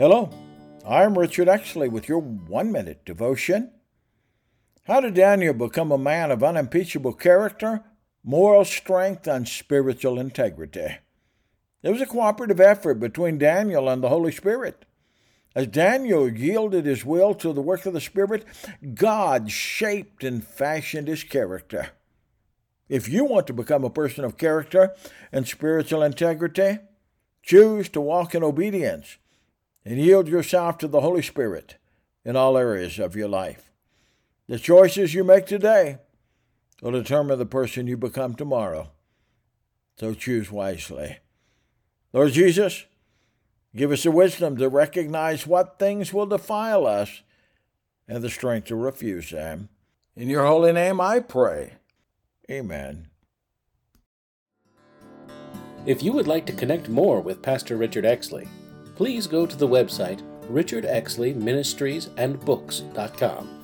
Hello, I'm Richard Exley with your one minute devotion. How did Daniel become a man of unimpeachable character, moral strength, and spiritual integrity? It was a cooperative effort between Daniel and the Holy Spirit. As Daniel yielded his will to the work of the Spirit, God shaped and fashioned his character. If you want to become a person of character and spiritual integrity, choose to walk in obedience and yield yourself to the Holy Spirit in all areas of your life. The choices you make today will determine the person you become tomorrow. So choose wisely. Lord Jesus, give us the wisdom to recognize what things will defile us and the strength to refuse them. In your holy name I pray. Amen. If you would like to connect more with Pastor Richard Exley, please go to the website richardexleyministriesandbooks.com.